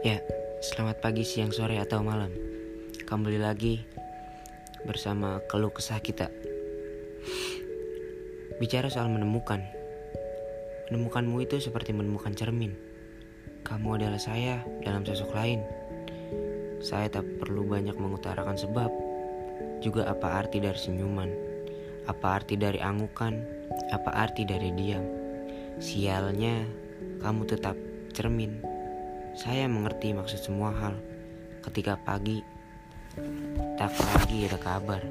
Ya, selamat pagi, siang, sore, atau malam. Kembali lagi bersama keluh kesah kita. Bicara soal menemukan. Menemukanmu itu seperti menemukan cermin. Kamu adalah saya dalam sosok lain. Saya tak perlu banyak mengutarakan sebab. Juga apa arti dari senyuman? Apa arti dari angukan? Apa arti dari diam? Sialnya, kamu tetap cermin. Saya mengerti maksud semua hal. Ketika pagi, tak lagi ada kabar.